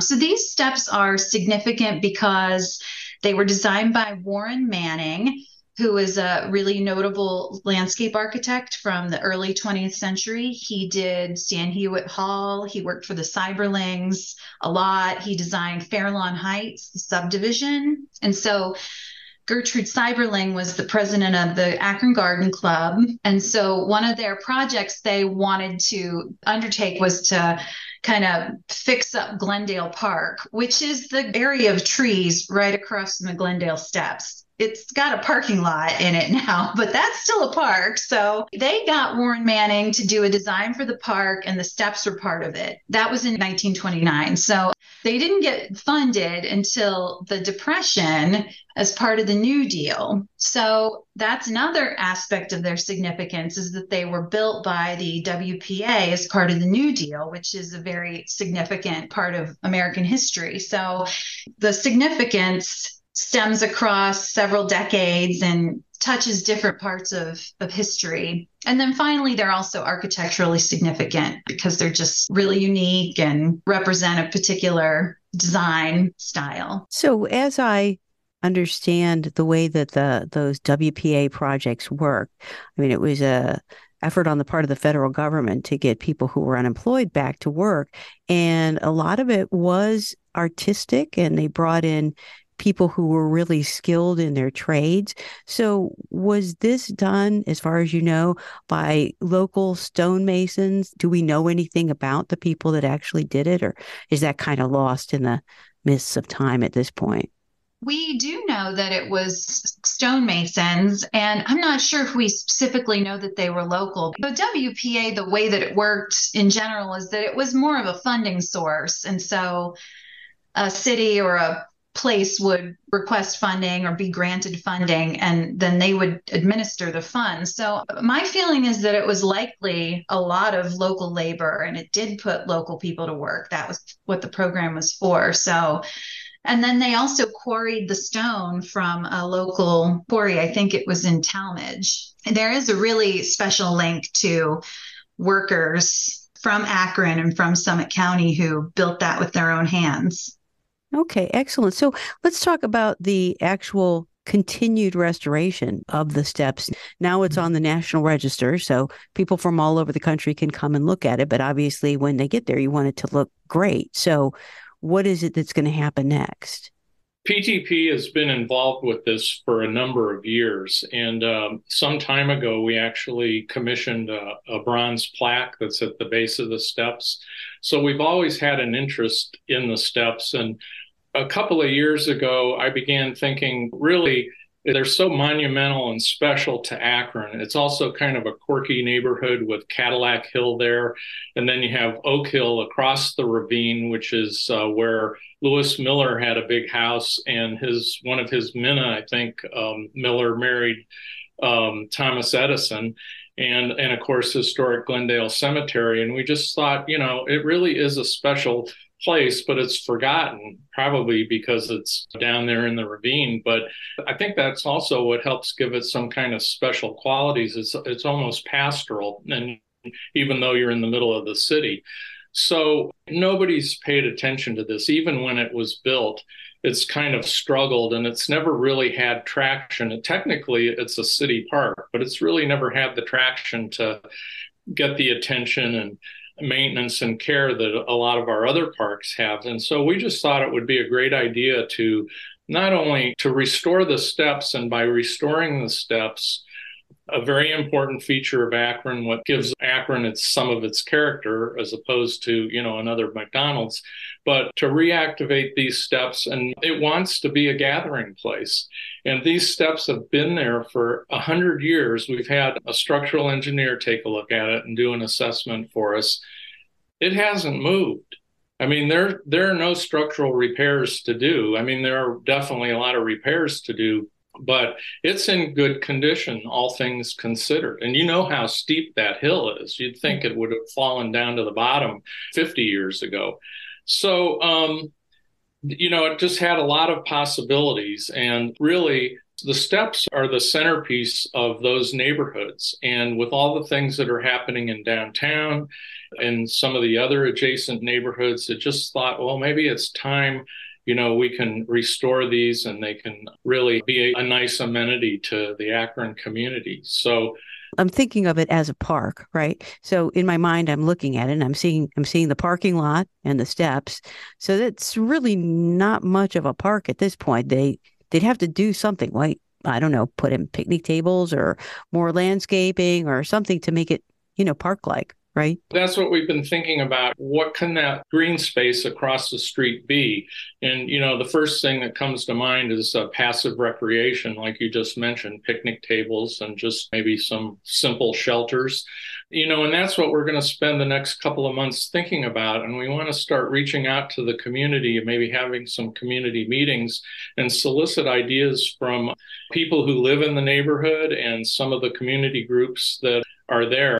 So these steps are significant because they were designed by Warren Manning, who is a really notable landscape architect from the early 20th century. He did Stan Hywet Hall. He worked for the Seiberlings a lot. He designed Fairlawn Heights, the subdivision. And so Gertrude Seiberling was the president of the Akron Garden Club. And so one of their projects they wanted to undertake was to kind of fix up Glendale Park, which is the area of trees right across from the Glendale steps it's got a parking lot in it now, but that's still a park. So they got Warren Manning to do a design for the park, and the steps were part of it. That was in 1929. So they didn't get funded until the Depression as part of the New Deal. So that's another aspect of their significance is that they were built by the WPA as part of the New Deal, which is a very significant part of American history. So the significance stems across several decades and touches different parts of, of history. And then finally, they're also architecturally significant because they're just really unique and represent a particular design style. So, as I understand the way that the those WPA projects work, I mean, it was a effort on the part of the federal government to get people who were unemployed back to work, and a lot of it was artistic, and they brought in people who were really skilled in their trades. So, was this done, as far as you know, by local stonemasons? Do we know anything about the people that actually did it, or is that kind of lost in the mists of time at this point? We do know that it was stonemasons, and I'm not sure if we specifically know that they were local. The WPA, the way that it worked in general, is that it was more of a funding source. And so a city or a place would request funding or be granted funding and then they would administer the funds. So my feeling is that it was likely a lot of local labor and it did put local people to work. That was what the program was for. So and then they also quarried the stone from a local quarry. I think it was in Tallmadge. And there is a really special link to workers from Akron and from Summit County who built that with their own hands. Okay, excellent. So let's talk about the actual continued restoration of the steps. Now it's mm-hmm. on the National Register, so people from all over the country can come and look at it. But obviously, when they get there, you want it to look great. So, what is it that's going to happen next? PTP has been involved with this for a number of years. And um, some time ago, we actually commissioned a, a, bronze plaque that's at the base of the steps. So we've always had an interest in the steps. And a couple of years ago, I began thinking really they're so monumental and special to Akron. It's also kind of a quirky neighborhood with Cadillac Hill there. And then you have Oak Hill across the ravine, which is uh, where Lewis Miller had a big house and his one of his Mina, I think, um, Miller married um, Thomas Edison. And, and of course, historic Glendale Cemetery. And we just thought, you know, it really is a special place, but it's forgotten, probably because it's down there in the ravine. But I think that's also what helps give it some kind of special qualities. It's it's almost pastoral, and even though you're in the middle of the city. So nobody's paid attention to this, even when it was built. It's kind of struggled and it's never really had traction. Technically, it's a city park, but it's really never had the traction to get the attention and maintenance and care that a lot of our other parks have. And so we just thought it would be a great idea to not only to restore the steps and by restoring the steps a very important feature of Akron, what gives Akron its some of its character as opposed to, you know, another McDonald's, but to reactivate these steps and it wants to be a gathering place. And these steps have been there for a hundred years. We've had a structural engineer take a look at it and do an assessment for us. It hasn't moved. I mean, there there are no structural repairs to do. I mean, there are definitely a lot of repairs to do, but it's in good condition, all things considered. And you know how steep that hill is. You'd think it would have fallen down to the bottom 50 years ago. So, um, you know, it just had a lot of possibilities. And really, The steps are the centerpiece of those neighborhoods. And with all the things that are happening in downtown and some of the other adjacent neighborhoods, it just thought, well, maybe it's time you know, we can restore these and they can really be a, a nice amenity to the Akron community. So I'm thinking of it as a park, right? So in my mind, I'm looking at it and I'm seeing I'm seeing the parking lot and the steps. So that's really not much of a park at this point. They they'd have to do something like I don't know, put in picnic tables or more landscaping or something to make it, you know, park like right? That's what we've been thinking about. What can that green space across the street be? And, you know, the first thing that comes to mind is uh, passive recreation, like you just mentioned, picnic tables and just maybe some simple shelters. You know, and that's what we're going to spend the next couple of months thinking about. And we want to start reaching out to the community and maybe having some community meetings and solicit ideas from people who live in the neighborhood and some of the community groups that are there.